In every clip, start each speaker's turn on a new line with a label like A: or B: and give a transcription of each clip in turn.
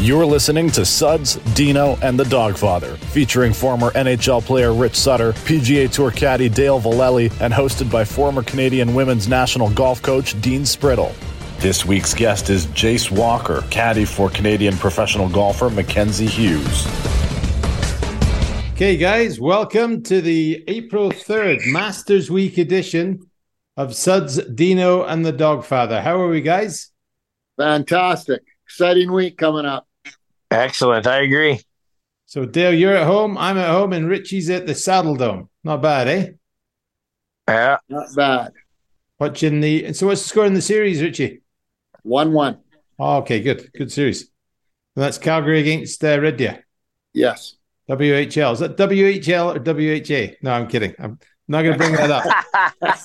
A: You're listening to Suds, Deano, and the Dogfather, featuring former NHL player Rich Sutter, PGA Tour caddy Dale Valelli, and hosted by former Canadian women's national golf coach Dean Sprittle. This week's guest is Jace Walker, caddy for Canadian professional golfer Mackenzie Hughes.
B: Okay, guys, welcome to the April 3rd Masters Week edition of Suds, Deano, and the Dogfather. How are we, guys?
C: Fantastic. Exciting week coming up.
D: Excellent. I agree.
B: So, Dale, you're at home, I'm at home, and Richie's at the Saddle Dome. Not bad, eh?
D: Yeah.
C: Not bad.
B: Watching the. So, what's the score in the series, Richie?
C: 1 1.
B: Oh, okay, good. Good series. And that's Calgary against uh, Red Deer.
C: Yes.
B: WHL. Is that WHL or WHA? No, I'm kidding. I'm not going to bring that up.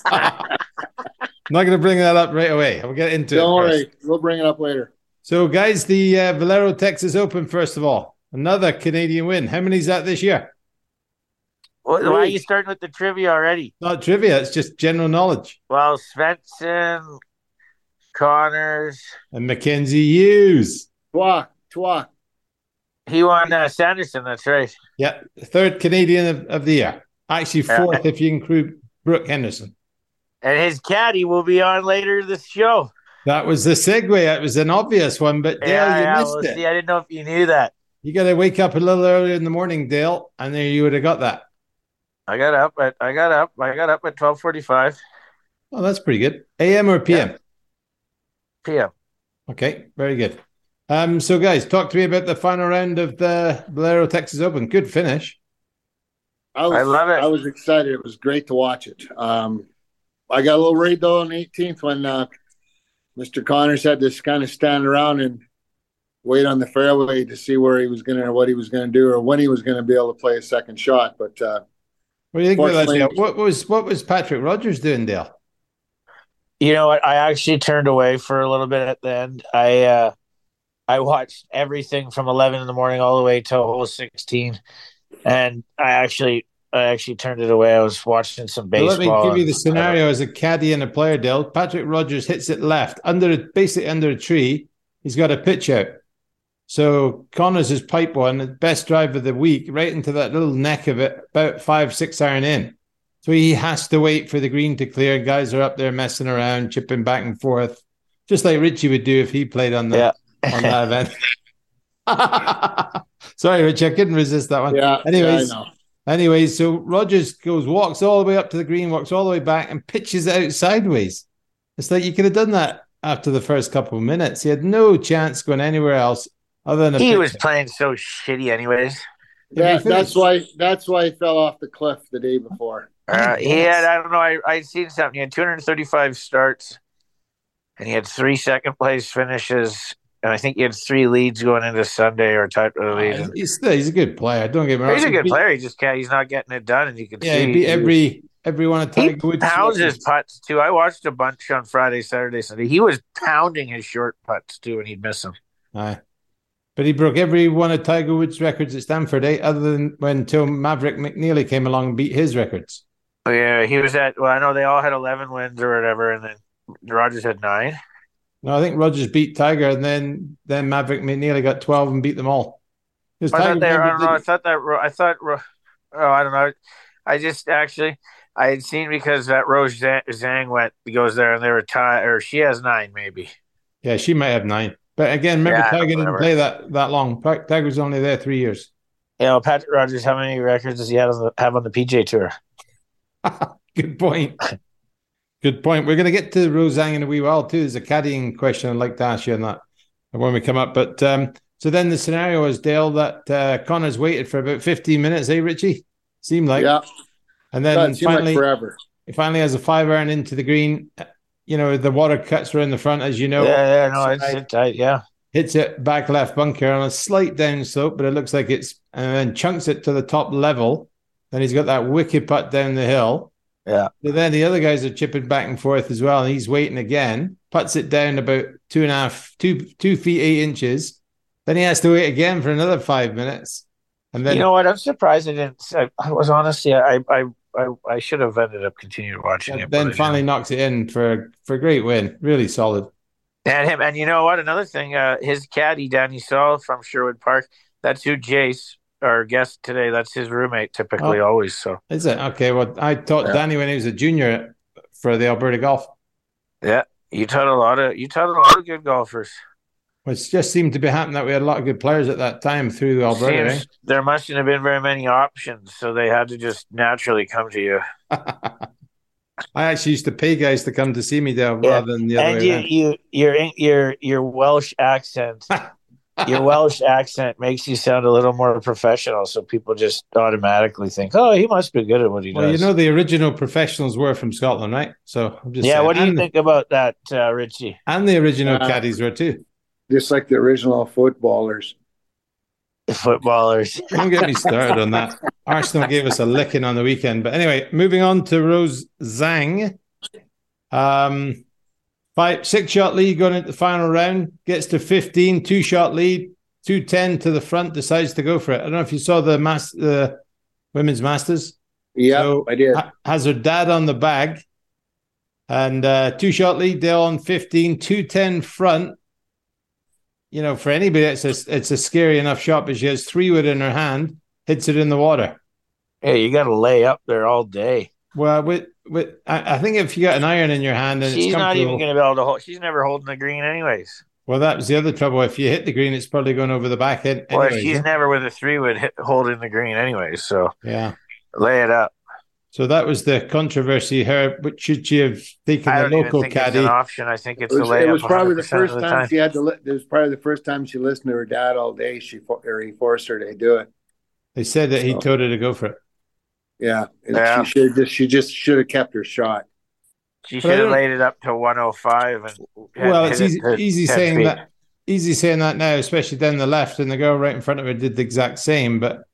B: I'm not going to bring that up right away. I'll get into
C: Don't
B: it. first.
C: worry. We'll bring it up later.
B: So, guys, the uh, Valero Texas Open, first of all, another Canadian win. How many is that this year?
D: Why why are you starting with the trivia already?
B: Not trivia, it's just general knowledge.
D: Well, Svensson, Conners,
B: And Mackenzie Hughes.
C: Twa. Twa.
D: he won uh, Sanderson. That's right.
B: Yeah, third Canadian of, of the year. Actually, fourth if you include Brooke Henderson.
D: And his caddy will be on later this show.
B: That was the segue. It was an obvious one, but Dale,
D: yeah,
B: you
D: yeah.
B: missed
D: Well,
B: it.
D: see, I didn't know if you knew that.
B: You got to wake up a little earlier in the morning, Dale, and then you would have got that.
D: I got up at I got up I got up at twelve forty-five.
B: Oh, that's pretty good. AM or PM?
D: p.m.
B: Okay, very good. Um, so guys, talk to me about the final round of the Valero Texas Open. Good finish.
C: I, was,
D: I love it.
C: I was excited. It was great to watch it. Um, I got a little worried though on the 18th when uh, Mr. Conners had to kind of stand around and wait on the fairway to see where he was going to, what he was going to do, or when he was going to be able to play a second shot. But uh,
B: What do you think about that, What was what was Patrick Rodgers doing, there?
D: You know what? I actually turned away for a little bit at the end. I uh I watched everything from eleven in the morning all the way till hole sixteen, and I actually I actually turned it away. I was watching some
B: Well,
D: baseball.
B: let me give you the scenario as a caddy and a player, Dale. Patrick Rodgers hits it left under basically under a tree. He's got a pitch out. So Conners is pipe one, the best drive of the week, right into that little neck of it, about five, six iron in. So he has to wait for the green to clear. Guys are up there messing around, chipping back and forth, just like Richie would do if he played on the
D: Yeah.
B: on that event. Sorry, Rich, I couldn't resist that one.
C: yeah,
B: Anyways,
C: yeah, I know.
B: Anyways, so Rodgers goes, walks all the way up to the green, walks all the way back, and pitches it out sideways. It's like you could have done that after the first couple of minutes. He had no chance going anywhere else other than a
D: he
B: pitch.
D: was playing so shitty, anyways.
B: Yeah,
C: That, that's why. That's why he fell off the cliff the day before.
D: Uh, he had I don't know. I I seen something. He had 235 starts, and he had three second place finishes, and I think he had three leads going into Sunday or type of lead.
B: Uh, He's, he's a good player. Don't get me wrong.
D: He's a
B: He
D: good
B: beat-
D: player. He just can't. He's not getting it done, and you can
B: Yeah,
D: see
B: he beat every every one of Tiger Woods.
D: pounds his putts too. I watched a bunch on Friday, Saturday, Sunday. He was pounding his short putts too, and he'd miss them.
B: Aye. But he broke every one of Tiger Woods' records at Stanford, eh? Other than when until Maverick McNealy came along and beat his records.
D: Oh, yeah, he was at. Well, I know they all had eleven wins or whatever, and then Rodgers had nine.
B: No, I think Rodgers beat Tiger, and then then Maverick McNealy got twelve and beat them all.
D: I thought they. I don't know. I thought that. Ro- I thought. Ro- Oh, I don't know. I just actually I had seen because that Rose Zhang, went goes there and they were tied, or she has nine maybe.
B: Yeah, she might have nine. But again, remember
D: Yeah,
B: Tiger didn't play that that long. Ti- Tiger was only there three years.
D: You know, Patrick Rodgers. How many records does he have on the, have on the PJ Tour?
B: Good point. Good point. We're going to get to Rose Zhang in a wee while too. There's a caddying question I'd like to ask you on that when we come up. But um, so then the scenario is Dale that uh, Conners waited for about 15 minutes, eh, Richie? Seemed like.
C: yeah,
B: And then
C: it seemed like
B: finally,
C: forever.
B: he finally has a five iron into the green. You know, the water cuts around the front, as you know.
D: yeah, yeah, no, it's,
B: Side.
D: it's tight. Yeah,
B: hits it back left bunker on a slight down slope, but it looks like it's and then chunks it to the top level. Then he's got that wicked putt down the hill.
D: Yeah.
B: But then the other guys are chipping back and forth as well, and he's waiting again. Puts it down about two and a half, two two feet eight inches. Then he has to wait again for another five minutes, and then
D: you know what? I'm surprised I didn't. I, I was honestly, I, I, I, I should have ended up continuing watching it.
B: then finally knocks it in for for a great win. Really solid.
D: and him, and you know what? Another thing, uh, his caddy Danny Sahl from Sherwood Park. That's who Jace, our guest today. That's his roommate, typically,
B: Oh.
D: always. So
B: Is it okay? Well, I taught
D: Yeah.
B: Danny when he was a junior for the Alberta Golf,
D: yeah, you taught a lot of you taught a lot of good golfers.
B: which just seemed to be happening that we had a lot of good players at that time through Alberta. eh?
D: There mustn't have been very many options, so they had to just naturally come to you.
B: I actually used to pay guys to come to see me there
D: Yeah.
B: rather than the other
D: and
B: way
D: you,
B: around.
D: you, your your your Welsh accent, your Welsh accent makes you sound a little more professional, so people just automatically think, "Oh, he must be good at what he
B: Well,
D: does."
B: Well, you know, the original professionals were from Scotland, right? So I'm just
D: yeah.
B: saying.
D: What do you
B: and,
D: think about that, uh, Richie?
B: And the original
C: Uh,
B: caddies were too.
C: Just like the original footballers.
D: Footballers.
B: Don't get me started on that. Arsenal gave us a licking on the weekend. But anyway, moving on to Rose Zhang. Um, five, six shot lead going into the final round, gets to 15, two shot lead, 210 to the front, decides to go for it. I don't know if you saw the mass, the women's masters.
C: Yeah,
B: So,
C: I did.
B: has her dad on the bag. And uh, two shot lead, they're on 15, 210 front. You know, for anybody, it's a, it's a scary enough shot, but she has three wood in her hand, hits it in the water.
D: Hey, you got to lay up there all day.
B: Well, with, with I, I think if you got an iron in your hand and
D: She's
B: it's
D: not even going to be able to hold. She's never holding the green, anyways.
B: well, that was the other trouble. If you hit the green, it's probably going over the back end.
D: Well,
B: anyways,
D: she's never with a three would hit, holding the green, anyways. So
B: yeah.
D: lay it up.
B: So that was the controversy. Her, but should she have taken
D: I
B: the local
D: think it's
B: caddy?
D: an option. I think it's
C: It
D: a
C: was,
D: layup.
C: it was probably the first
D: the
C: time, she had to. Li- it was probably the first time she listened to her dad all day. She fo- or he forced her to do it.
B: They said that he told her to go for it.
C: Yeah, and
D: Yeah.
C: she should just she just should have kept her shot.
D: She should have laid it up to 105 and
B: well, it's easy,
D: to
B: easy saying
D: feet.
B: that. Easy saying that now, especially down the left, and the girl right in front of her did the exact same. But,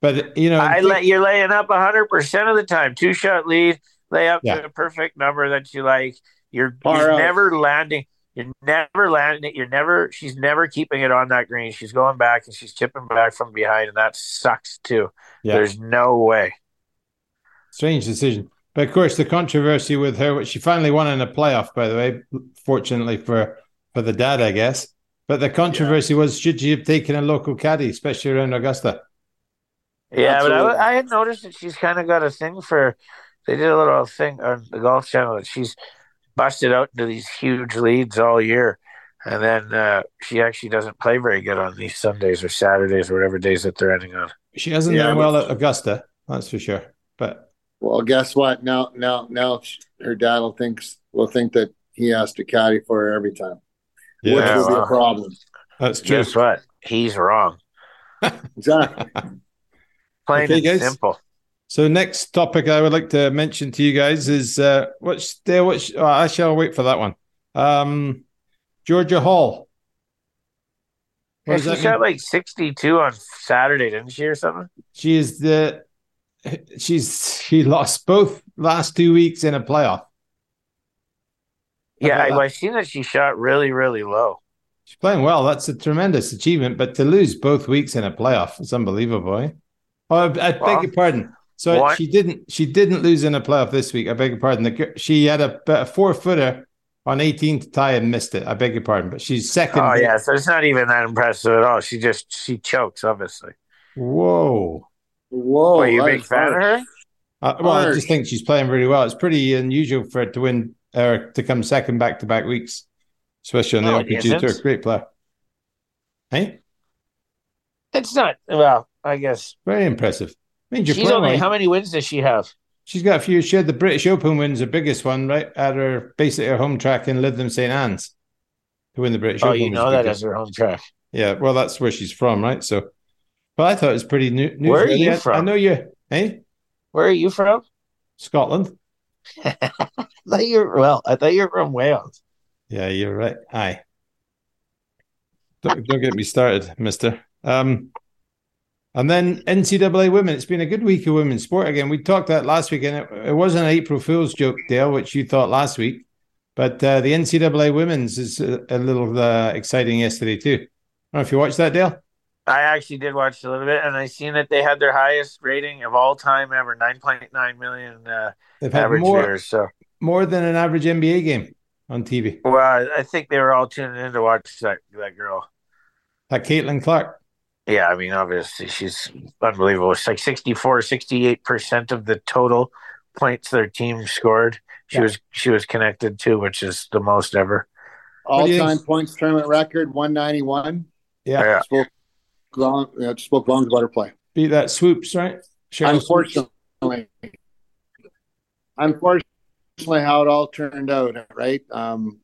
B: but you know,
D: I let you're laying up 100 percent of the time. Two shot lead, lay up
B: Yeah.
D: to a perfect number that you like. You're, you're never landing. You're never landing it. You're never. She's never keeping it on that green. She's going back and she's chipping back from behind, and that sucks too.
B: Yeah.
D: There's no way.
B: Strange decision. But of course, the controversy with her, which she finally won in a playoff, by the way, fortunately for for the dad, I guess. But the controversy was should she have taken a local caddy, especially around Augusta?
D: Yeah, but I, I had noticed that she's kind of got a thing for. They did a little thing on the Golf Channel that she's busted out into these huge leads all year, and then uh, she actually doesn't play very good on these Sundays or Saturdays or whatever days that they're ending on.
B: She hasn't
C: Yeah,
B: done well at Augusta, that's for sure. But
C: Well, guess what? Now, now, now, her dad will think will think that he has to caddy for her every time, which
D: Yeah,
C: will be a problem.
B: that's true.
D: Guess what? He's wrong.
C: Exactly.
D: Plain
B: Okay,
D: and
B: guys.
D: simple.
B: So next topic I would like to mention to you guys is uh what's there which oh, I shall wait for that one. Um Georgia Hall. What
D: Yeah, she
B: that
D: shot
B: mean?
D: like 62 on Saturday, didn't she, or something?
B: She is the she's she lost both last two weeks in a playoff.
D: Yeah, I? I seen that she shot really, really low.
B: She's playing well. That's a tremendous achievement. But to lose both weeks in a playoff, it's unbelievable. Eh? Oh, I, I beg your pardon. So
D: what-
B: she didn't. She didn't lose in a playoff this week. I beg your pardon. The, she had a, a four footer on 18 to tie and missed it. I beg your pardon. But she's second.
D: Oh yeah, so it's not even that impressive at all. She just she chokes, obviously.
B: Whoa.
C: Whoa,
D: Are you a
C: that
D: big fan of her?
B: Uh, well, I just think she's playing really well. It's pretty unusual for her to win or to come second back to back weeks, especially on the
D: No, it
B: LPGA
D: isn't.
B: Tour. Great player. Hey,
D: It's not. Well, I guess
B: very impressive. means you're
D: she's
B: playing
D: only.
B: well.
D: How many wins does she have?
B: She's got a few. She had the British Open wins, the biggest one, right at her basically her home track in Lytham St Anne's to win the British
D: Oh,
B: Open.
D: you know that as her home track.
B: Yeah, well, that's where she's from, right? So, but I thought it was pretty new.
D: Where are you from?
B: I know you. Hey,
D: Where are you from?
B: Scotland.
D: I thought you're well. I thought you're from Wales.
B: Yeah, you're right. Aye. Don't, don't get me started, mister. Um, and then NCAA women. It's been a good week of women's sport again. We talked that last week, and it, it wasn't an April Fool's joke, Dale, which you thought last week. But uh, the NCAA women's is a, a little uh, exciting yesterday, too. I don't know if you watched that, Dale.
D: I actually did watch a little bit, and I seen that they had their highest rating of all time ever, nine point nine million uh,
B: They've had
D: average
B: more,
D: viewers. So,
B: more than an average NBA game on TV.
D: well, I think they were all tuning in to watch that that girl.
B: That Caitlin Clark.
D: Yeah, I mean, obviously she's unbelievable. It's like 64, 68 percent of the total points their team scored. She
B: Yeah.
D: was she was connected to, which is the most ever.
B: What do you
C: All-time points tournament record, 191.
B: Yeah.
D: Yeah.
C: Spoke long, you know, spoke long about her play.
B: Beat that Swoopes, right? Sheryl Swoopes.
C: Unfortunately, unfortunately, how it all turned out, right? Um,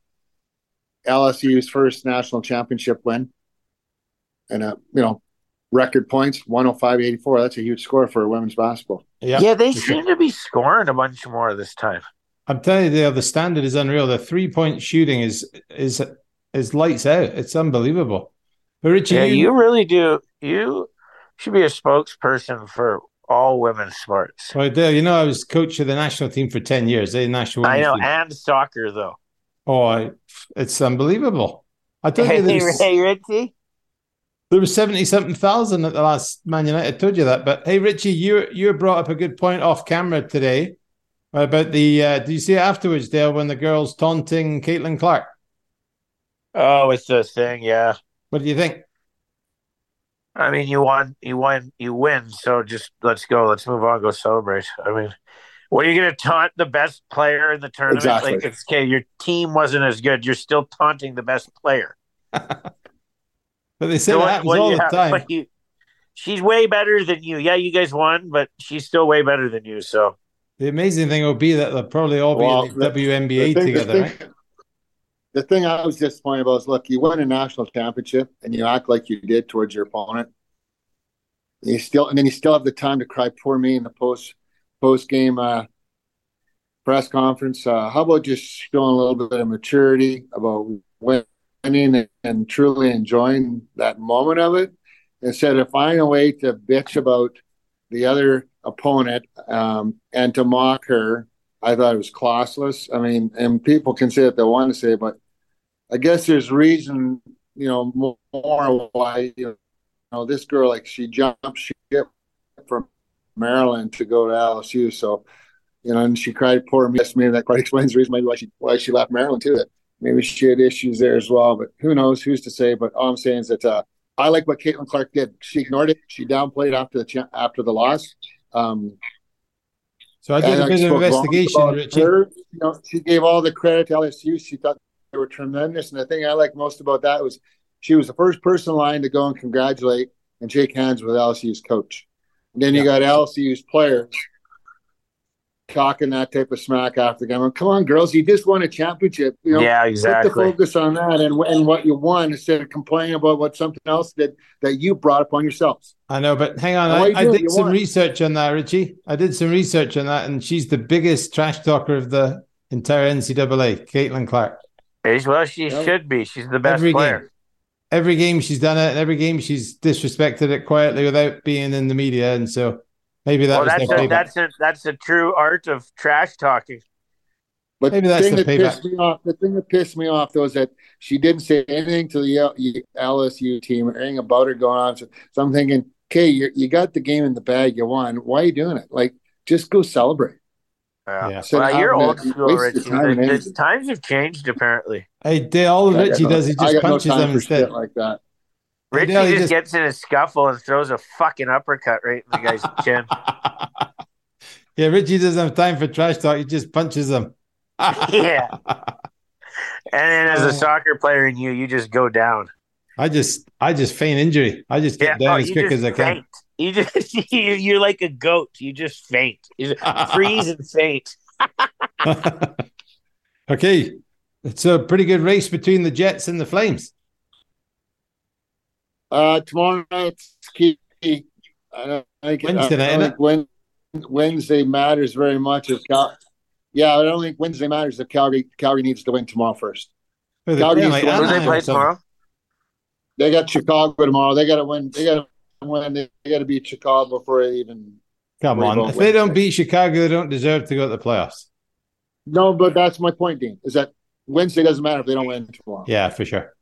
C: LSU's first national championship win, and uh, you know, record points 105-84. That's a huge score for women's basketball.
B: Yeah.
D: Yeah, they seem to be scoring a bunch more this time.
B: I'm telling you, Dale, the standard is unreal. The three point shooting is is is lights out. It's unbelievable. But Richie,
D: Yeah,
B: you,
D: you really do. You should be a spokesperson for all women's sports.
B: well, Dale, you know, I was coach of the national team for ten years. The national.
D: I know,
B: team.
D: and soccer though.
B: Oh, I, it's unbelievable. I told
D: Hey,
B: you was,
D: hey, Richie.
B: there was seventy something thousand at the last Man United. I told you that. But hey, Richie, you you brought up a good point off camera today about the. Uh, do you see it afterwards, Dale, when the girls taunting Caitlin Clark?
D: Oh, it's the thing. Yeah.
B: What do you think?
D: I mean, you won, you won, you win. So just let's go. Let's move on. Go celebrate. I mean, what are you going to taunt the best player in the tournament?
C: Exactly.
D: Like, it's okay. Your team wasn't as good. You're still taunting the best player.
B: But they say
D: So
B: it
D: what-
B: happens all the
D: have-
B: time.
D: you- she's way better than you. Yeah, you guys won, but she's still way better than you. So
B: The amazing thing will be that they'll probably all be
C: Well,
B: in the,
C: the-
B: WNBA
C: the thing,
B: together,
C: the,
B: right?
C: The thing I was disappointed about is look, you win a national championship and you act like you did towards your opponent. You still, and then you still have the time to cry poor me in the post post game uh, press conference. Uh, how about just showing a little bit of maturity about winning and, and truly enjoying that moment of it instead of finding a way to bitch about the other opponent um, and to mock her I thought it was classless. I mean, and people can say what they want to say, but I guess there's reason, you know, more why you know this girl like she jumped ship from Maryland to go to LSU. So, you know, and she cried poor me. Maybe that quite explains the reason maybe why she why she left Maryland too. That maybe she had issues there as well. But who knows? Who's to say? But all I'm saying is that uh, I like what Caitlin Clark did. She ignored it. She downplayed after the cha- after the loss. Um,
B: So I did a bit of investigation, Richie.
C: her. You know, she gave all the credit to LSU. She thought they were tremendous. And the thing I like most about that was she was the first person in line to go and congratulate and shake hands with LSU's coach. And then you got LSU's players talking that type of smack after the game. Come on, girls, you just won a championship. You know,
D: yeah,
C: Put the
D: exactly.
C: focus on that and, and what you won instead of complaining about what something else did that you brought upon yourselves.
B: I know, but hang on. I, I did some
C: won.
B: research on that, Richie. I did some research on that, and she's the biggest trash talker of the entire NCAA, Caitlin Clark.
D: As well, she
C: Yeah.
D: should be. She's the best
B: Every
D: player.
B: game. Every game she's done it, and every game she's disrespected it quietly without being in the media. And so Maybe that
D: well,
B: was
D: that's
B: their
D: a, that's a that's the true art of trash talking.
C: But
B: Maybe
C: the
B: that's
C: thing
B: the
C: that
B: payback.
C: pissed me off, the thing that pissed me off though is that she didn't say anything to the LSU team or anything about her going on. So, so I'm thinking, okay, you you got the game in the bag, you won. Why are you doing it? Like, just go celebrate.
D: Yeah.
B: Yeah.
C: So
D: well, you're old school, Richie.
C: time
D: The- the times have changed, apparently.
B: Hey, Dale, all
C: I got
B: Richie
C: no-
B: does, he just
C: got no
B: punches them instead.
C: like that.
D: Richie
B: Yeah, he
D: just,
B: just-
D: gets in a scuffle and throws a fucking uppercut right in the guy's chin.
B: yeah, Richie doesn't have time for trash talk. He just punches them.
D: yeah. And then as a uh, soccer player in you, you just go down.
B: I just, I just feign injury. I just get
D: Yeah,
B: down
D: oh,
B: as quick as I can.
D: Faint. You just you- you're like a goat. You just faint. You just freeze and faint.
B: okay, it's a pretty good race between the Jets and the Flames.
C: Uh, tomorrow night's key. I don't think,
B: Wednesday
C: I don't think Wed- Wednesday matters very much. If Cal- yeah, I don't think Wednesday matters if Calgary Calgary needs to win tomorrow first.
B: Who
C: Calgary
B: playing,
C: needs
B: like
C: to win.
D: They play tomorrow?
C: They got Chicago tomorrow. They got to win. They got to win. They got to beat Chicago before they even.
B: Come on.
C: about
B: If they don't beat Chicago, they don't deserve to go to the playoffs.
C: No, but that's my point, Dean. Is that Wednesday doesn't matter if they don't win tomorrow.
B: Yeah, for sure.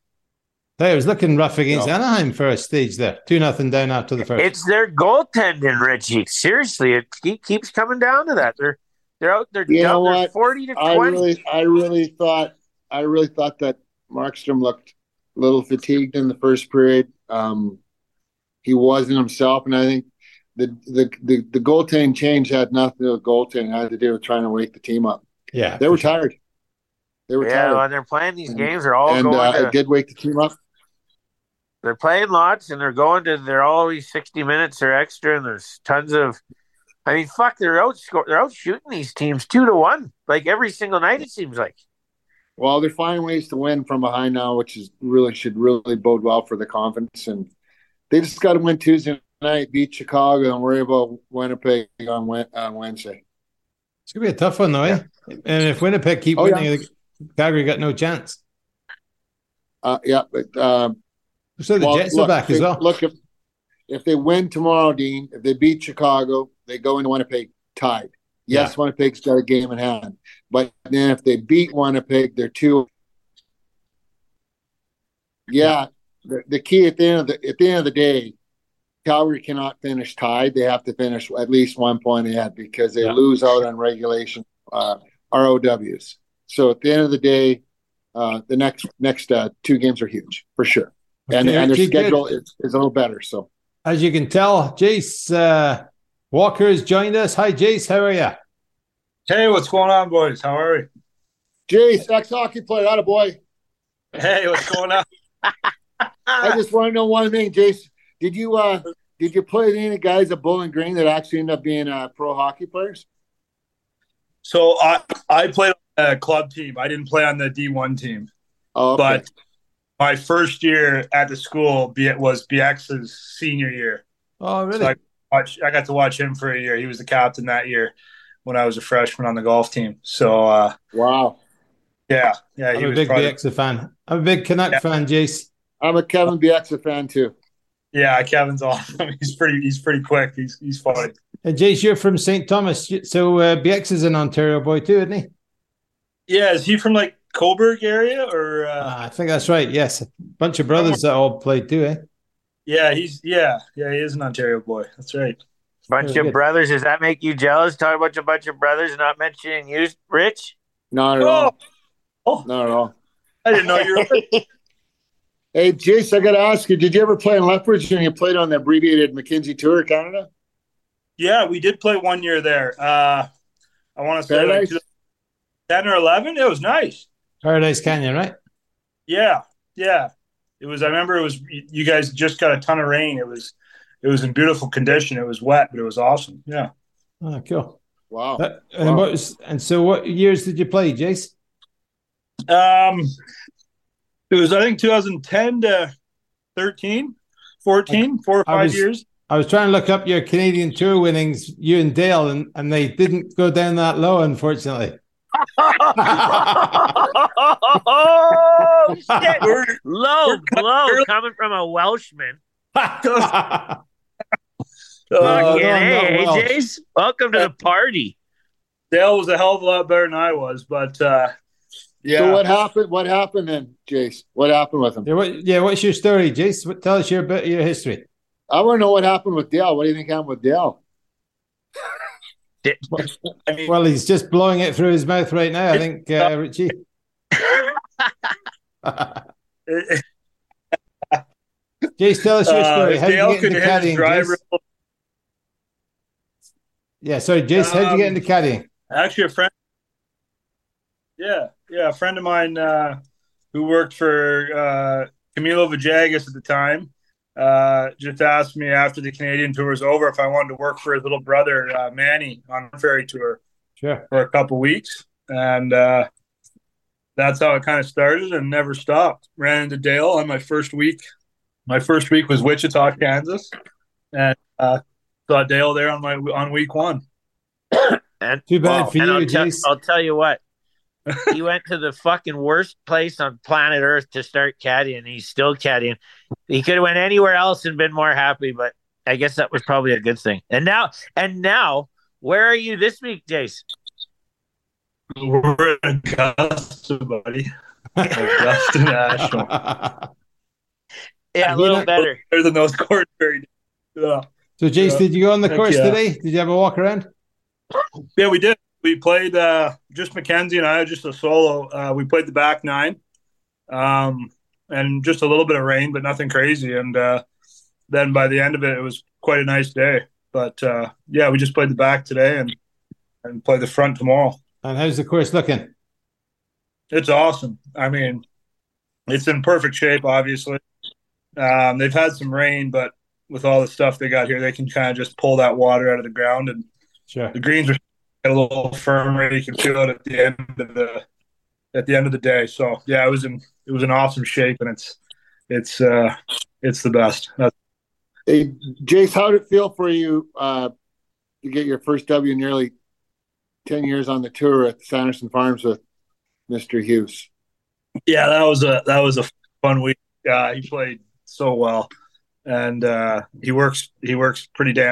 B: Hey, it was looking rough against
C: No.
B: Anaheim for a stage there. 2 nothing down after the first.
D: It's their goaltending, Richie. Seriously, it keep, keeps coming down to that. They're they're out. They're
C: You
D: down.
C: know what?
D: forty to
C: I
D: twenty.
C: really, I really thought, I really thought that Markstrom looked a little fatigued in the first period. Um, he wasn't himself, and I think the the the, the goaltending change had nothing to do with goaltending. It had to do with trying to wake the team up.
B: yeah.
C: They were tired. They were tired.
D: yeah,
C: tired,
D: when they're playing these
C: And-
D: games, they're all
C: and
D: going
C: uh,
D: to.
C: it did wake the team up.
D: they're playing lots and they're going to they're always 60 minutes or extra and there's tons of i mean fuck they're out score, they're out shooting these teams two to one like every single night it seems like
C: Well, they're finding ways to win from behind now, which is really should really bode well for the confidence. And they just got to win Tuesday night, beat Chicago, and worry about Winnipeg on on Wednesday.
B: It's going to be a tough one, though, eh? And if Winnipeg keep
C: Oh,
B: winning,
C: yeah.
B: Calgary got no chance.
C: Uh, yeah, but um,
B: So the
C: well,
B: Jets
C: look,
B: are back
C: they-
B: as well.
C: Look, if if they win tomorrow, Dean, if they beat Chicago, they go into Winnipeg tied. Yes, Winnipeg's got a game in hand, but then if they beat Winnipeg, they're two. Yeah, the, the key at the end of the at the end of the day, Calgary cannot finish tied. They have to finish at least one point ahead because they
B: Yeah.
C: lose out on regulation uh, ROWs. So at the end of the day, uh, the next next uh, two games are huge for sure, and
B: Okay,
C: and their schedule is, is a little better. So.
B: As you can tell, Jace uh, Walker has joined us. Hi, Jace. How are you?
E: Hey, what's going on, boys? How are we?
C: Jace, ex hockey player, out of boy.
E: Hey, what's going on?
C: I just want to know one thing, Jason. Did you uh did you play any guys at Bowling Green that actually ended up being uh, pro hockey players?
E: So I I played on a club team. I didn't play on the D one team,
C: Oh, okay.
E: but my first year at the school be- was Bieksa's senior year.
B: Oh, really?
E: So I watch I got to watch him for a year. He was the captain that year when I was a freshman on the golf team. So uh,
C: wow.
E: yeah, yeah,
B: I'm a
E: was
B: big
E: probably,
B: Bieksa fan. I'm a big Canuck
E: Yeah.
B: fan, Jace.
C: I'm a Kevin Bieksa fan too.
E: yeah. Kevin's awesome. He's pretty he's pretty quick. He's he's funny.
B: And Jace, you're from St. Thomas. So uh, Bieksa is an Ontario boy too, isn't he?
E: Yeah, is he from like Coburg area or? Uh,
B: Ah, I think that's right. Yes. A bunch of brothers that all played too, eh?
E: yeah, he's yeah yeah he is an Ontario boy. That's right.
D: bunch of
B: good.
D: brothers does that make you jealous talking about a bunch of brothers not mentioning you rich
C: Not at
E: Oh,
C: all.
E: oh,
C: Not at all.
E: I didn't know you were.
C: Hey, Jace, I got to ask you: Did you ever play in Lethbridge when you played on the abbreviated Mackenzie Tour of Canada?
E: Yeah, we did play one year there. Uh, I want to say like 10 or 11. It was nice.
B: Paradise Canyon, right?
E: Yeah, yeah. It was. I remember it was. You guys just got a ton of rain. It was. It was in beautiful condition. It was wet, but it was awesome. Yeah.
B: Oh, cool.
C: Wow.
B: Uh, and
C: Wow.
B: what was and so what years did you play, Jace?
E: Um, it was I think 2010 to 13, 14, four or
B: I
E: five
B: was-
E: years.
B: I was trying to look up your Canadian tour winnings, you and Dale, and, and they didn't go down that low, unfortunately.
D: oh shit
E: We're-
D: low
E: We're cut
D: blow
E: early.
D: coming from a welshman
E: Those
D: Fucking
E: no,
D: hey,
E: no.
D: AJ's. Welcome to the party.
E: Dale was a hell of a lot better than I was, but uh, yeah.
C: So what happened? What happened then, Jace? What happened with him?
B: Yeah, what, yeah, what's your story, Jace? What, tell us your bit of your history.
C: I want to know what happened with Dale. What do you think happened with Dale?
D: I mean,
B: Well, he's just blowing it through his mouth right now, I think, uh, Richie. Jace, tell us your
E: uh,
B: story. How did you get into caddying?
E: driver.
B: Yeah, sorry, Jace, how did you get into caddying?
E: Actually, a friend. Yeah, yeah, a friend of mine uh, who worked for uh, Camilo Villegas at the time uh, just asked me after the Canadian tour was over if I wanted to work for his little brother uh, Manny on a ferry tour
B: Sure.
E: for a couple weeks, and uh, that's how it kind of started and never stopped. Ran into Dale on my first week. My first week was Wichita, Kansas, and uh, saw Dale there on my on week one.
D: and,
B: Too bad
E: Wow.
B: for
D: and
B: you,
D: I'll, tell,
B: Jace.
D: I'll tell you what. He went to the fucking worst place on planet Earth to start caddying. He's still caddying. He could have went anywhere else and been more happy, but I guess that was probably a good thing. And now, and now, where are you this week, Jace?
E: We're in Augusta, buddy. Augusta National.
D: Yeah, a little better.
E: Better than those courts. Very. Yeah.
B: So, Jace,
E: Yeah.
B: did you go on the
E: Heck
B: course
E: yeah.
B: today? Did you have a walk around?
E: yeah, we did. We played uh, just Mackenzie and I, just a solo. Uh, we played the back nine, um, and just a little bit of rain, but nothing crazy. And uh, then by the end of it, it was quite a nice day. But uh, yeah, we just played the back today and and play the front tomorrow.
B: And how's the course looking?
E: It's awesome. I mean, it's in perfect shape. Obviously, um, they've had some rain, but with all the stuff they got here, they can kind of just pull that water out of the ground, and
B: Sure.
E: the greens are a little firmer. You can feel it at the end of the at the end of the day. So yeah, it was in it was in awesome shape, and it's it's uh, it's the best. That's,
C: Hey, Jace, how did it feel for you uh, to get your first W nearly 10 years on the tour at Sanderson Farms with Mr. Hughes?
E: yeah, that was a that was a fun week. Uh, he played so well, and uh, he works he works pretty damn.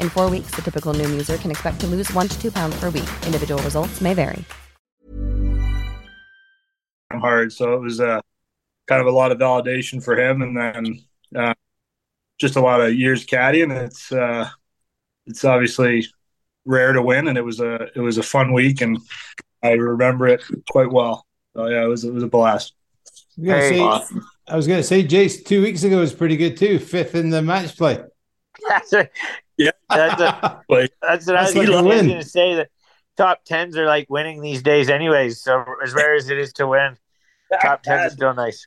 F: In four weeks, the typical Noom user can expect to lose one to two pounds per week. Individual results may vary.
E: hard. So it was uh, kind of a lot of validation for him, and then uh, just a lot of years caddying. It's uh, it's obviously rare to win, and it was a it was a fun week, and I remember it quite well. So yeah, it was it was a blast.
B: I was gonna
D: Hey.
B: say, I was going to say, Jace, two weeks ago was pretty good too. Fifth in the match play.
D: That's a,
E: Yeah,
D: that's a,
E: like
D: that's what I
B: That's
D: was,
B: like a
D: going to say. That top tens are like winning these days, anyways. So as rare as it is to win, top tens is still nice.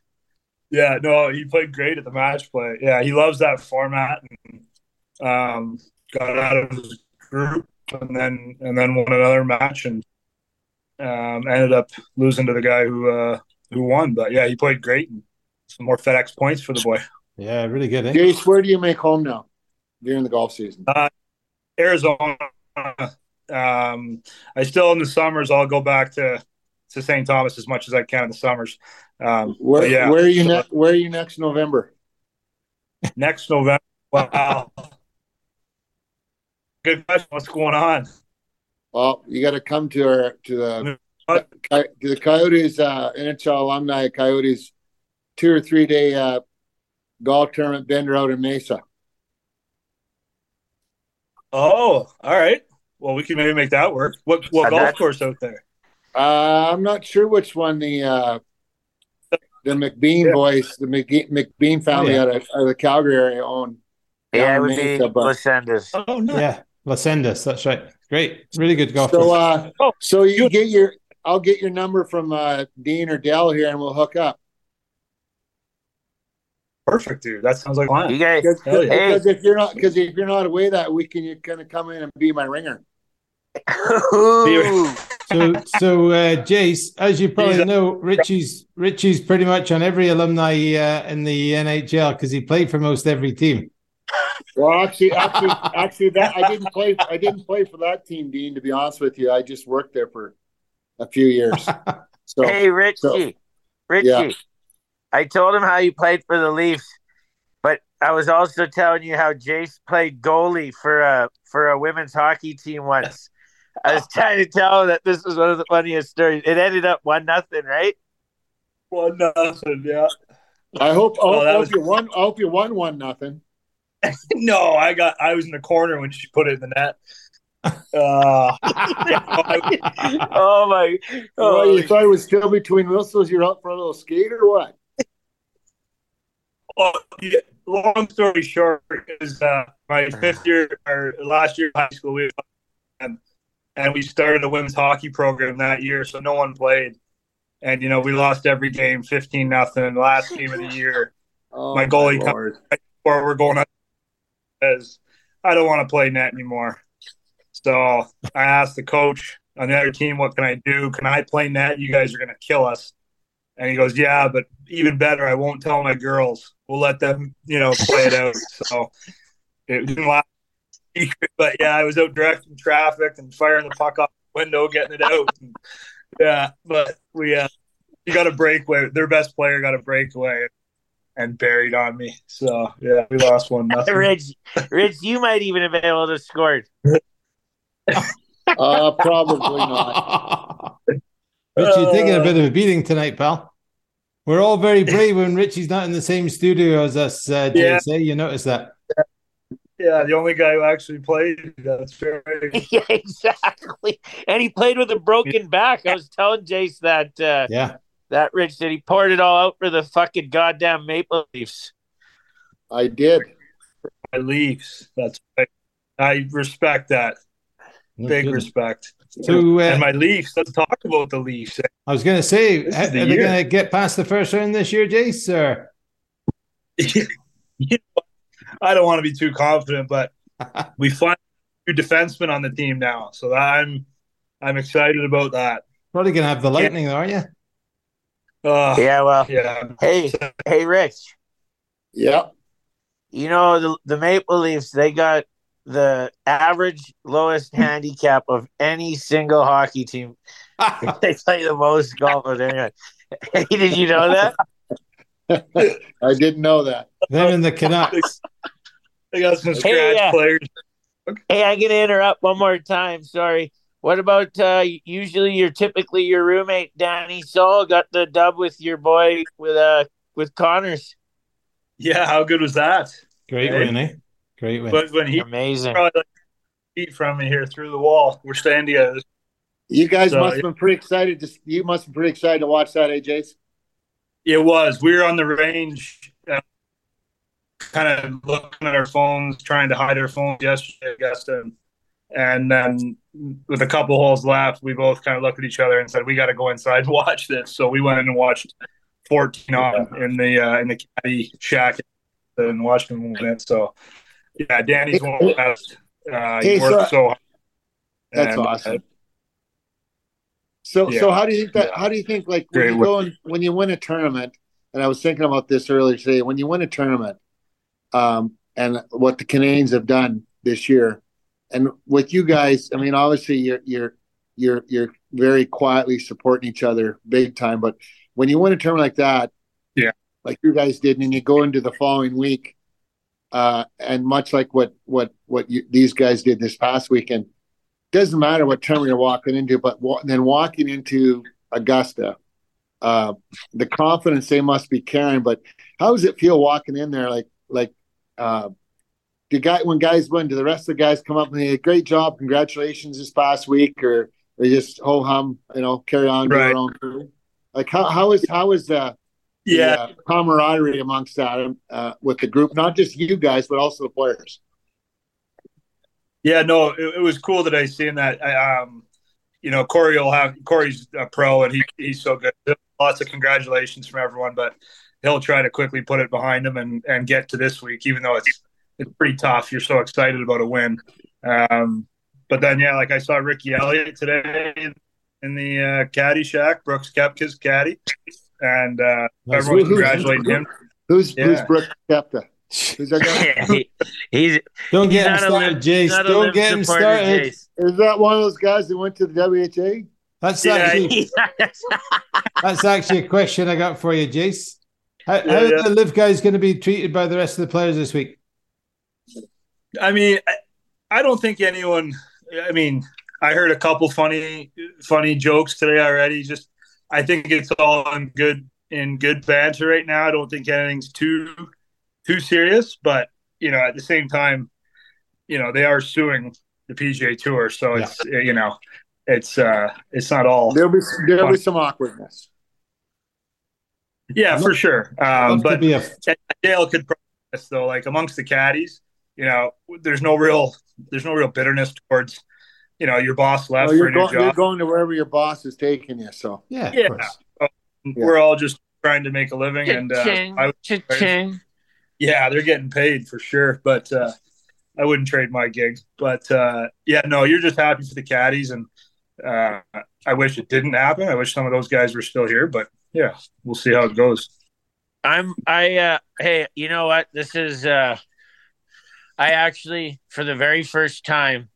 E: Yeah, no, he played great at the match play. Yeah, he loves that format and um, got out of his group and then and then won another match and um, ended up losing to the guy who uh, who won. But yeah, he played great and some more FedEx points for the boy.
B: Yeah, really good. Eh?
C: Jace, where do you make home now during the golf season?
E: Arizona. Um, I still in the summers I'll go back to to St. Thomas as much as I can in the summers. Um,
C: Where,
E: yeah,
C: where are you
E: so
C: ne- Where are you next November?
E: next November. Wow. Good question. What's going on?
C: Well, you got to come to our to the to the Coyotes uh, NHL alumni Coyotes two or three day uh, golf tournament bender out in Mesa.
E: Oh, all right. Well, we can maybe make that work. What what
C: Uh,
E: golf course out there?
C: Uh, I'm not sure which one the uh, the McBean boys, the McGe- McBean family
B: Yeah.
C: out, of, out of the Calgary area own.
D: Yeah,
C: down
D: it would
C: Mesa,
D: be
C: but-
D: Lucinda's.
E: Oh no.
B: Yeah, Las Sendas. That's right. Great, really good golf.
C: So,
B: course.
C: uh, so you get your, I'll get your number from uh, Dean or Dell here, and we'll hook up.
E: Perfect, dude. That sounds like fun.
D: You guys,
C: Because,
E: Hell
D: hey,
C: because if you're not, because if you're not away that weekend, you're gonna come in and be my ringer.
B: so so uh, Jace, as you probably
E: a-
B: know, Richie's Richie's pretty much on every alumni uh, in the NHL because he played for most every team.
C: Well, actually, actually, actually, that I didn't play. I didn't play for that team, Dean. To be honest with you, I just worked there for a few years. So,
D: hey, Richie,
C: so-
D: Richie.
C: yeah.
D: I told him how you played for the Leafs, but I was also telling you how Jace played goalie for a for a women's hockey team once. I was trying to tell him that this was one of the funniest stories. It ended up one nothing, right?
E: One nothing. Yeah.
C: I hope. I
E: Oh,
C: hope,
E: that
C: I
E: was-
C: you won. I hope you won one nothing.
E: no, I got. I was in the corner when she put it in the net. Uh,
D: oh my!
C: Oh,
D: Oh,
C: you thought it was still between whistles? You're out for a little skate or what?
E: Well, yeah, long story short, is uh, my fifth year or last year of high school, we and, and we started a women's hockey program that year, so no one played, and you know we lost every game, fifteen nothing. Last game of the year,
C: Oh,
E: My goalie come-
C: Lord.
E: or we're going up as I don't want to play net anymore. So I asked the coach on the other team, what can I do? Can I play net? You guys are going to kill us. And he goes, yeah, but even better, I won't tell my girls. We'll let them, you know, play it out. So it didn't last secret, but yeah, I was out directing traffic and firing the puck off the window, getting it out. And, yeah, but we, uh, you got a breakaway. Their best player got a breakaway and buried on me. So yeah, we lost one nothing.
D: Rich, Rich, you might even have been able to score.
C: Uh, probably not.
B: Richie, you're taking a bit of a beating tonight, pal. We're all very brave when Richie's not in the same studio as us, uh,
E: Yeah.
B: You notice that?
E: Yeah, the only guy who actually played. That's right.
D: yeah, exactly. And he played with a broken back. I was telling Jace that uh,
B: Yeah.
D: that Rich that he poured it all out for the fucking goddamn Maple Leafs.
C: I did.
E: My Leafs. That's right. I respect that.
B: No
E: Big
B: kidding.
E: respect.
B: So, uh,
E: and my Leafs. Let's talk about the Leafs.
B: I was going to say,
E: This
B: are
E: is the
B: they going to get past the first round this year, Jace? Or
E: You know, I don't want to be too confident, but we find two defensemen on the team now, so I'm I'm excited about that.
B: probably going to have the Lightning, though, aren't you?
E: Uh,
D: Yeah, well,
E: yeah.
D: hey, hey, Rich.
C: Yep.
D: You know the the Maple Leafs. They got the average lowest handicap of any single hockey team. they play the most golf of anyone. Hey, did you know that?
C: I didn't know that.
B: Them and the Canucks.
E: They got some
D: Hey,
E: scratch
D: yeah.
E: players.
D: Hey, I'm gonna interrupt one more time. Sorry. What about uh usually you're typically your roommate Danny Sahl got the dub with your boy with uh with Conners.
E: Yeah, how good was that?
B: Great
E: Hey.
B: win, eh? Great win.
E: But when he
D: Amazing.
E: probably like feet from me here through the wall, we're staying together.
C: You guys
E: So,
C: must have been pretty excited. To, you must have been pretty excited to watch that, eh, AJ's.
E: It was. We were on the range, uh, kind of looking at our phones, trying to hide our phones yesterday, Augusta. And then with a couple holes left, we both kind of looked at each other and said, "We got to go inside and watch this." So we went in and watched 14 on in the uh, in the caddy shack and watched them win it. So yeah, Danny's one of the best. Uh, he
C: Hey, so-
E: hard.
C: That's
E: And, uh,
C: awesome. So,
E: Yeah.
C: so how do you think that? How do you think like when
E: Great
C: you go and when you win a tournament? And I was thinking about this earlier today. When you win a tournament, um, and what the Canadians have done this year, and with you guys, I mean, obviously you're you're you're you're very quietly supporting each other big time. But when you win a tournament like that,
E: Yeah.
C: like you guys did, and you go into the following week, uh, and much like what what what you, these guys did this past weekend, doesn't matter what tournament you're walking into, but wa- then walking into Augusta, uh, the confidence they must be carrying. But how does it feel walking in there, like like uh, do guy when guys win, do the rest of the guys come up and say, "Great job, congratulations this past week," or they just ho hum, you know, carry on,
E: Right.
C: their own thing? Like how how is how is uh, the
E: Yeah.
C: uh, camaraderie amongst that uh, with the group, not just you guys, but also the players?
E: Yeah, no, it, it was cool today seeing that. I, um, you know, Corey will have Corey's a pro and he he's so good. Lots of congratulations from everyone, but he'll try to quickly put it behind him and and get to this week, even though it's it's pretty tough. You're so excited about a win. Um, but then yeah, like I saw Ricky Elliott today in the uh, caddy shack, Brooks Koepka's caddy, and uh,
C: Nice.
E: everyone's
C: Who- who's-
E: him.
C: Who's who's
E: Yeah.
C: Brooke Koepka? Who's that guy?
D: He- he's
B: Don't
D: he's
B: get him
D: a
B: started,
D: Liv-
B: Jace. Don't get him started.
C: Is that one of those guys that went to the WHA?
B: That's
E: Yeah,
B: actually that's actually a question I got for you, Jace. How,
E: Yeah,
B: how are the LIV guys going to be treated by the rest of the players this week?
E: I mean, I, I don't think anyone. I mean, I heard a couple funny, funny jokes today already. Just, I think it's all in good in good banter right now. I don't think anything's too too serious, but you know, at the same time, you know, they are suing the PGA Tour, so it's you know, it's uh, it's not all.
C: There'll be there'll be some awkwardness.
E: Yeah, for sure. Um, but
B: be a-
E: Dale could process though, like amongst the caddies, you know, there's no real there's no real bitterness towards, you know, your boss left
C: Well,
E: for
C: you're,
E: a new
C: go- you're going to wherever your boss is taking you. So
B: Yeah, of
E: yeah,
B: course.
E: we're all just trying to make a living, and uh,
D: Cha-ching,
E: I would-
D: cha-ching.
E: yeah, they're getting paid for sure, but uh, I wouldn't trade my gig. But uh, yeah, no, you're just happy for the caddies, and uh, I wish it didn't happen. I wish some of those guys were still here, but yeah, we'll see how it goes.
D: I'm I uh hey, you know what? This is uh I actually for the very first time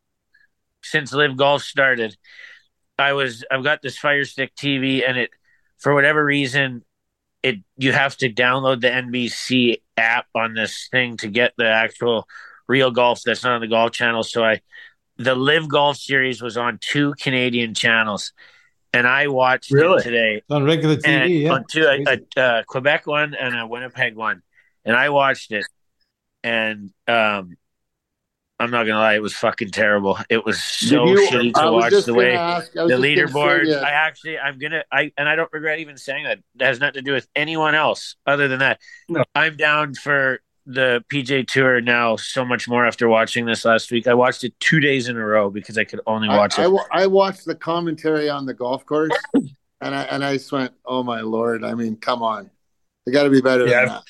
D: since LIV Golf started, I was I've got this Fire Stick TV and it for whatever reason it you have to download the NBC app on this thing to get the actual real golf that's not on the golf channel. So I the LIV Golf series was on two Canadian channels and I watched
E: Really?
D: it today
B: It's on regular TV,
D: and
B: yeah.
D: on two, a, a, a Quebec one and a Winnipeg one, and I watched it, and um, I'm not gonna lie, it was fucking terrible. It was so
C: you-
D: shitty to
C: I
D: watch the way
C: ask-
D: the
C: just gonna say
D: leaderboards.
C: that.
D: I actually, I'm gonna, I and I don't regret even saying that. That has nothing to do with anyone else other than that.
E: No.
D: I'm down for the PJ Tour now so much more after watching this last week. I watched it two days in a row because I could only watch
C: I,
D: it.
C: wa- I watched the commentary on the golf course, and I and I just went, "Oh my lord!" I mean, come on, they got to be better
E: Yeah,
C: than that.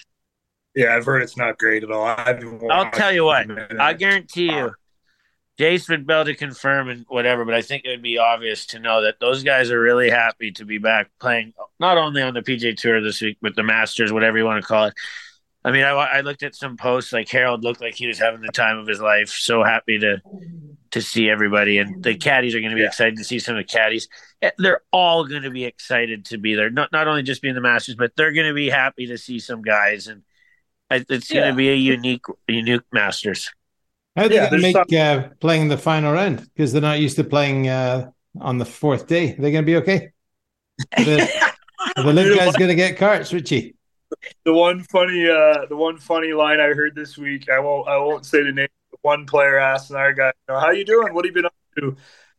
E: Yeah, I've heard it's not great at all. I've
D: I'll tell you what. I guarantee you, Jace would be able to confirm and whatever, but I think it would be obvious to know that those guys are really happy to be back playing not only on the PJ Tour this week, but the Masters, whatever you want to call it. I mean, I, I looked at some posts like Harold looked like he was having the time of his life. So happy to to see everybody, and the caddies are going to be excited to see some of the caddies. Eh, They're all going to be excited to be there. Not not only just being the Masters, but they're going to be happy to see some guys, and I- it's going to be a unique unique Masters.
B: How are they
E: Yeah,
B: going to
E: there's
B: make uh, playing the final round? Because they're not used to playing uh, on the fourth day. Are they going to be okay? Are the, are the LIV guys going to get carts, Richie?
E: the one funny uh the one funny line I heard this week, I won't I won't say the name. One player asked another guy, you "How you doing? What have you been up to?"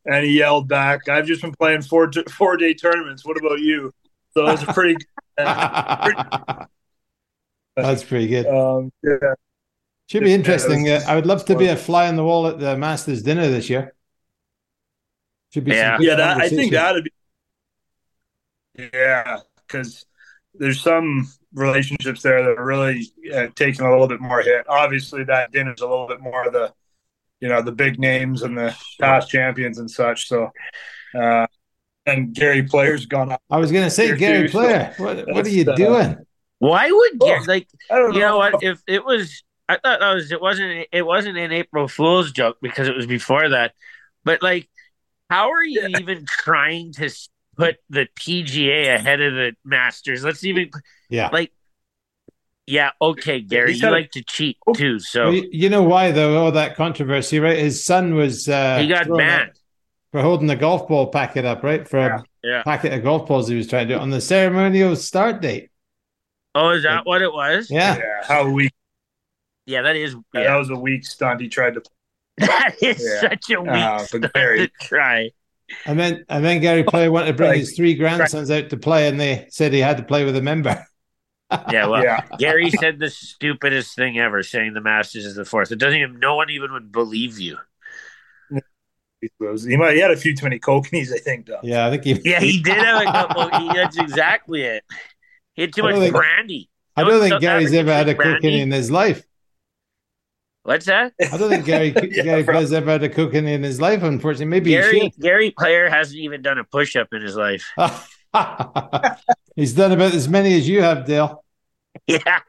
E: And he yelled back, "I've just been playing four four day tournaments. What about you?" So it was a pretty.
B: That's pretty good.
E: um, yeah,
B: Should be interesting.
E: it was-
B: Uh, I would love to be a fly on the wall at the Masters dinner this year. Should be
D: Yeah.
B: good
E: yeah. That I think that'd be. Yeah, because there's some relationships there that are really uh, taking a little bit more hit. Obviously, that dinner's a little bit more of the, you know, the big names and the past champions and such. So, uh, and Gary Player's gone up.
B: I was going to say, Gary
E: too, so
B: Player, what, what are you
E: uh,
B: doing?
D: Why would
E: Oh,
D: Gary, like you know
E: know.
D: what? If it was, I thought that was it wasn't it wasn't an April Fool's joke because it was before that. But like, how are you even trying to put the PGA ahead of the Masters? Let's even
B: Yeah.
D: like, yeah, okay, Gary,
E: He's
D: you like to cheat too, so
B: you, you know why, though, all that controversy, right? His son was uh,
D: he got
B: thrown
D: banned.
B: for holding the golf ball packet up, right? For a
D: Yeah.
B: packet of golf balls he was trying to do on the ceremonial start date.
D: Oh, is that what it was?
B: Yeah.
E: Yeah, how we
D: Yeah, that is.
E: Yeah,
D: Yeah,
E: that was a weak stunt. He tried to.
D: that is
E: Yeah.
D: such a weak
E: Uh,
D: stunt
E: Gary-
D: to try.
B: And then and then Gary Player wanted to bring
E: Like-
B: his three grandsons out to play, and they said he had to play with a member.
D: Yeah, well,
E: Yeah.
D: Gary said the stupidest thing ever, saying the Masters is the fourth. It doesn't even. No one even would believe you.
E: He might. He had a few too many cocaines, I think. Though.
B: Yeah, I think he.
D: Yeah, he did have a couple. he, that's exactly it. He had too
B: I
D: much
B: don't think-
D: brandy.
B: I
D: No
B: don't
D: one
B: think
D: South
B: Gary's ever had a
D: drink brandy.
B: cocaine in his life.
D: What's that?
B: I don't think Gary
E: Yeah,
B: Gary
E: bro.
B: Player's ever had a cocaine in his life. Unfortunately, maybe
D: Gary. Gary Player hasn't even done a push up in his life.
B: He's done about as many as you have, Dale.
D: Yeah.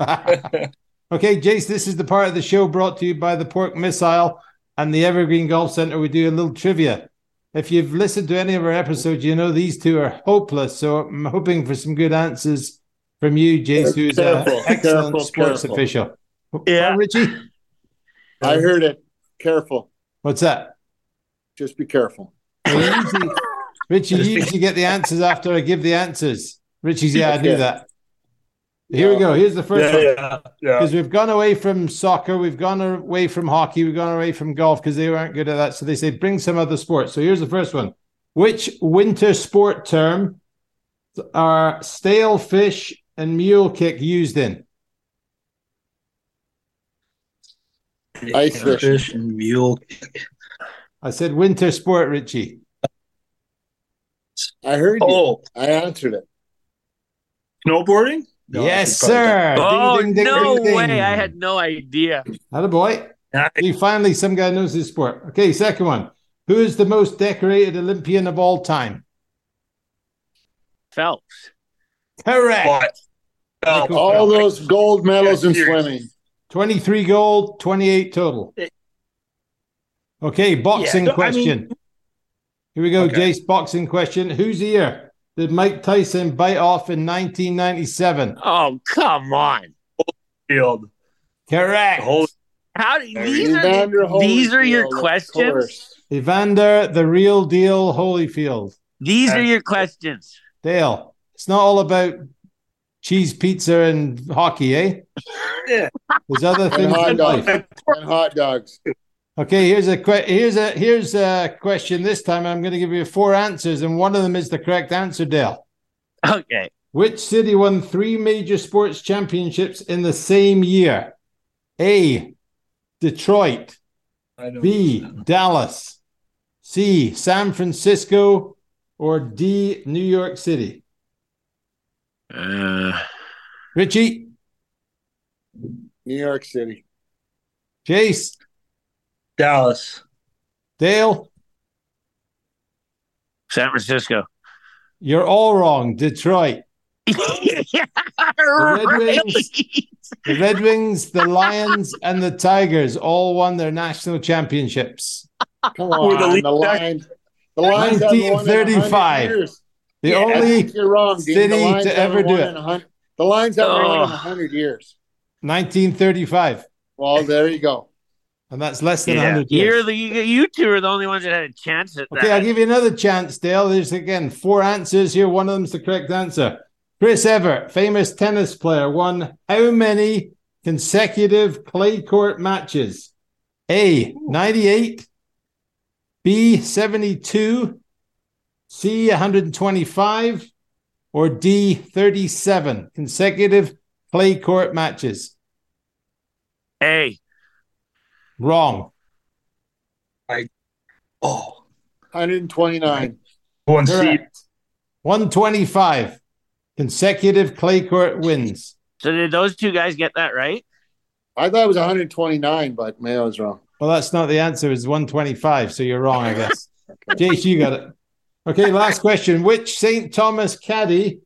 B: okay, Jace, this is the part of the show brought to you by the Pork Missile and the Evergreen Golf Center. We do a little trivia. If you've listened to any of our episodes, you know these two are hopeless. So I'm hoping for some good answers from you, Jace, who's uh,
C: an
B: excellent
C: careful,
B: sports
C: careful.
B: official.
D: Yeah.
B: Richie?
C: I heard it. Careful.
B: What's that?
C: Just be careful.
B: Well, you usually, Richie, you usually get the answers after I give the answers. Richie's, yeah, I
C: do
B: that. Here we go. Here's the first
E: Yeah,
B: one.
E: yeah, yeah.
B: Because we've gone away from soccer, we've gone away from hockey, we've gone away from golf because they weren't good at that. So they say bring some other sports. So here's the first one. Which winter sport term are stale fish and mule kick used in?
C: Ice fish.
E: Fish and mule. kick.
B: I said winter sport, Richie.
C: I heard you.
E: Oh,
C: I answered it.
E: snowboarding. No,
B: yes,
E: that's probably
B: sir.
D: Oh
B: Ding, ding, ding,
D: no
B: ding, ding.
D: way! I had no idea.
B: Had a boy.
E: not-
B: See, finally, some guy knows his sport. Okay, second one. Who is the most decorated Olympian of all time?
D: Phelps.
B: Correct.
E: But oh,
B: Michael
C: All those gold medals in swimming.
B: 23 gold, 28 total. Okay, boxing
E: Yeah, I
B: question. Here we go,
E: Okay.
B: Jace. Boxing question. Who's ear did Mike Tyson bite off in 1997?
D: Oh come on!
E: field.
B: Correct.
E: Whole
D: How do these
C: Evander
D: are these are your questions?
B: Evander, the real deal, Holyfield.
D: These are your questions.
B: Dale, it's not all about cheese pizza and hockey, eh?
E: Yeah.
B: There's other
C: And
B: things
C: hot
B: in
C: dogs.
B: life.
C: And hot dogs.
B: Okay, here's a que- here's a here's a question. This time I'm going to give you four answers, and one of them is the correct answer, Dale.
D: Okay.
B: Which city won three major sports championships in the same year? A. Detroit.
E: I know.
B: B. Dallas. C. San Francisco. Or D. New York City.
D: Uh,
B: Richie,
C: New York City.
B: Chase,
E: Dallas.
B: Dale,
D: San Francisco.
B: you're all wrong. Detroit.
D: yeah,
B: Red
D: really?
B: Wings. The Red Wings, the Lions, and the Tigers all won their national championships.
C: Come
E: Were the
C: on. The line. The Lions haven't won in
B: 1935. The
D: Yeah,
B: only
C: wrong,
B: city
C: the
B: to ever do it.
C: in a hun- The Lions haven't won in
D: Oh.
C: 100 years.
B: 1935,
C: Well, there you go.
B: And that's less than
D: Yeah.
B: 100
D: You're
B: years.
D: the you, you two are the only ones that had a chance at that.
B: Okay, I'll give you another chance, Dale. There's again four answers here. One of them's the correct answer. Chris Evert, famous tennis player, won how many consecutive clay court matches? A, 98, B, 72, C, 125, or D, 37 consecutive clay court matches?
D: Hey,
B: Wrong.
E: Oh,
C: 129.
E: one seed.
B: Correct. 125 consecutive clay court wins.
D: so did those two guys get that right?
C: I thought it was 129, but maybe I was wrong.
B: Well, that's not the answer. It's 125. So you're wrong, I guess. Jace, you got it. Okay, last question. Which St. Thomas caddy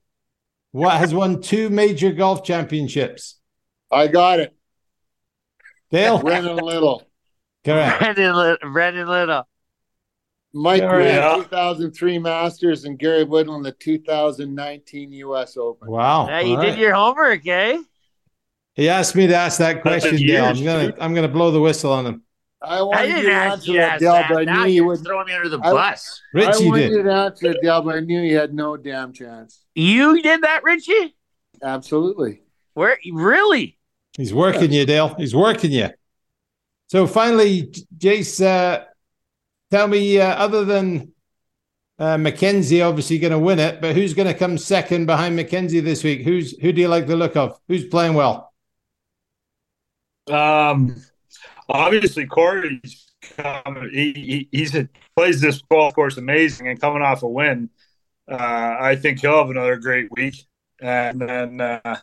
B: what has won two major golf championships?
C: I got it.
B: Dale?
C: Brennan Little.
B: Correct.
D: Brendan, Li- Brendan Little.
C: Mike
B: Yeah.
C: Grant, 2003 Masters, and Gary Woodland, the 2019 U.S. Open.
B: Wow.
D: Yeah, you
B: All
D: did
B: right.
D: your homework, eh?
B: He asked me to ask that question,
E: years,
B: Dale. I'm gonna. I'm gonna blow the whistle on him.
C: I
D: I
C: wanted you
D: didn't
C: to answer
D: you
C: that,
D: ask
C: Dale,
D: that.
C: but I
D: Now
C: knew you
D: you're
C: would.
D: throwing me under the
C: I-
D: bus.
C: I
B: Richie
C: wanted
B: did.
C: you to answer it, Dale, but I knew you had no damn chance.
D: You did that, Richie?
C: Absolutely.
D: Where really?
B: He's working you, Dale. He's working you. So finally, Jace, uh, tell me, uh, other than uh, Mackenzie obviously going to win it, but who's going to come second behind Mackenzie this week? Who's who do you like the look of? Who's playing well?
E: Um, obviously Corey's coming. He, he he's a, plays this golf course amazing and coming off a win. Uh, I think he'll have another great week. And then uh,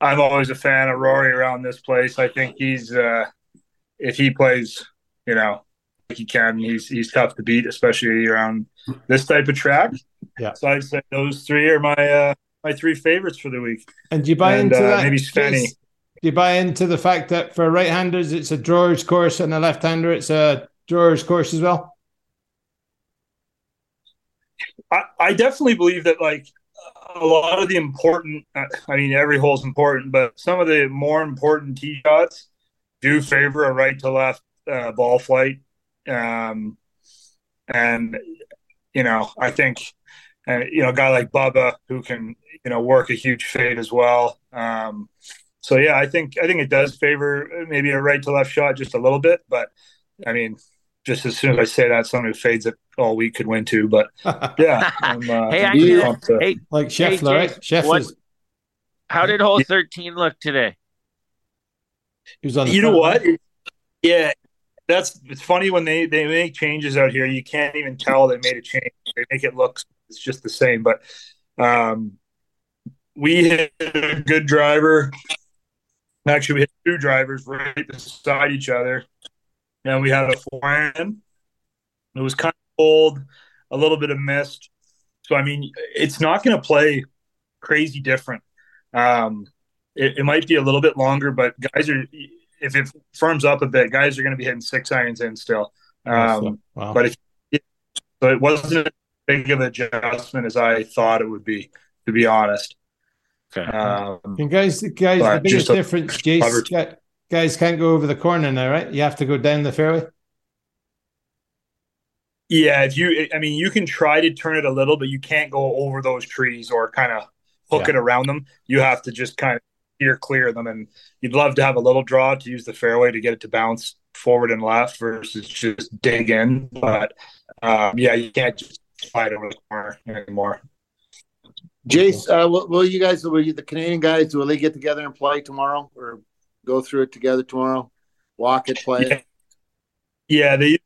E: I'm always a fan of Rory around this place. I think he's uh, if he plays, you know, like he can, he's he's tough to beat, especially around this type of track.
B: Yeah.
E: So I'd say those three are my uh, my three favorites for the week.
B: And do you buy
E: And,
B: into
E: uh,
B: that?
E: maybe
B: Svenny. Do you buy into the fact that for right-handers it's a drawers course and a left-hander it's a drawers course as well?
E: I, I definitely believe that like a lot of the important i mean every hole is important but some of the more important tee shots do favor a right to left uh, ball flight. Um, and you know i think uh, you know a guy like bubba who can you know work a huge fade as well. Um, so yeah i think i think it does favor maybe a right to left shot just a little bit but i mean just as soon as I say that, someone who fades it all week could win too. But yeah, I'm, uh,
D: Hey,
E: I'm
D: actually,
E: to-
D: hey,
B: Like
D: hey,
B: right?
D: Jace, what-
B: Scheffler's
D: how did hole 13 look today?
B: he was on the
E: you know
B: front,
E: what? Yeah, that's it's funny when they they make changes out here. You can't even tell they made a change. They make it look it's just the same. But um, we hit a good driver. Actually, we hit two drivers right beside each other, and we had a forehand. It was kind of cold, a little bit of mist. So I mean, it's not going to play crazy different. Um, it, it might be a little bit longer, but guys are if it firms up a bit, guys are going to be hitting six irons in still. Um,
B: Wow.
E: But if, so it wasn't as big of an adjustment as I thought it would be, to be honest.
D: Okay.
E: Um,
B: And guys, guys, the biggest difference, Jace,
E: covered.
B: gu- guys can't go over the corner now, right? You have to go down the fairway.
E: Yeah, if you, I mean, you can try to turn it a little, but you can't go over those trees or kind of hook
B: Yeah.
E: it around them. You have to just kind of steer clear of them. And you'd love to have a little draw to use the fairway to get it to bounce forward and left versus just dig in. But um, yeah, you can't just slide over the corner anymore.
C: Jace, uh, will, will you guys, will you, the Canadian guys, will they get together and play tomorrow or go through it together tomorrow? Walk it, play it?
E: Yeah, they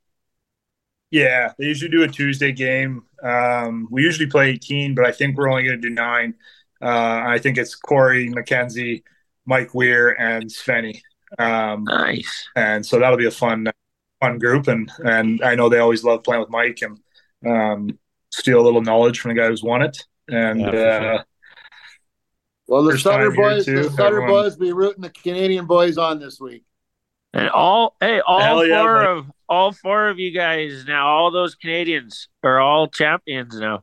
E: yeah, they usually do a Tuesday game. Um, we usually play 18, but I think we're only going to do nine. Uh, I think it's Corey, Mackenzie, Mike Weir, and Svenny. Um,
D: Nice.
E: and so that'll be a fun, fun group. And and I know they always love playing with Mike and um, steal a little knowledge from the guy who's won it. And
B: Yeah, for sure.
C: Well, the
E: First
C: Sutter boys,
E: too,
C: the Sutter
E: everyone.
C: boys be rooting the Canadian boys on this week.
D: And all hey, all
E: Hell
D: four
E: Mike.
D: of all four of you guys now, all those Canadians are all champions now.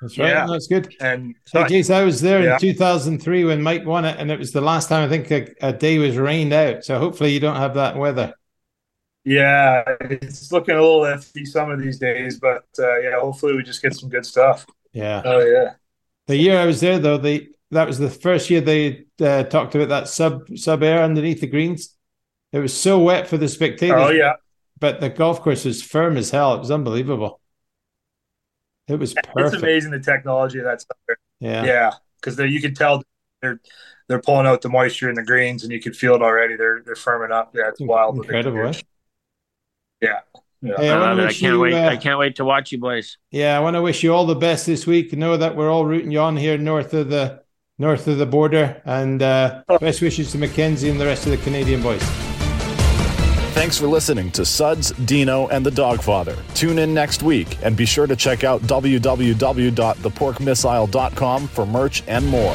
B: That's right.
E: Yeah.
B: That's good.
E: and
B: Hey, Jace, I was there
E: Yeah.
B: in 2003 when Mike won it, and it was the last time I think a, a day was rained out. So hopefully you don't have that weather.
E: yeah, it's looking a little iffy some of these days, but uh, yeah, hopefully we just get some good stuff.
B: Yeah.
E: Oh yeah.
B: The year I was there, though, they that was the first year they uh, talked about that sub sub air underneath the greens. It was so wet for the spectators.
E: Oh yeah.
B: but the golf course was firm as hell. It was unbelievable. It was perfect.
E: It's amazing the technology of that stuff.
B: Yeah.
E: Yeah, because you can tell they're they're pulling out the moisture in the greens, and you can feel it already. They're they're firming up. Yeah, it's wild. what they can
B: Incredible, eh?
E: Yeah, yeah.
B: Hey,
D: I
B: I,
D: love it. I can't
B: you,
D: wait.
B: uh,
D: I can't wait to watch you boys.
B: Yeah, I want to wish you all the best this week. Know that we're all rooting you on here north of the north of the border, and uh, best wishes to Mackenzie and the rest of the Canadian boys.
A: Thanks for listening to Suds, Deano, and the Dogfather. Tune in next week and be sure to check out www.theporkmissile.com for merch and more.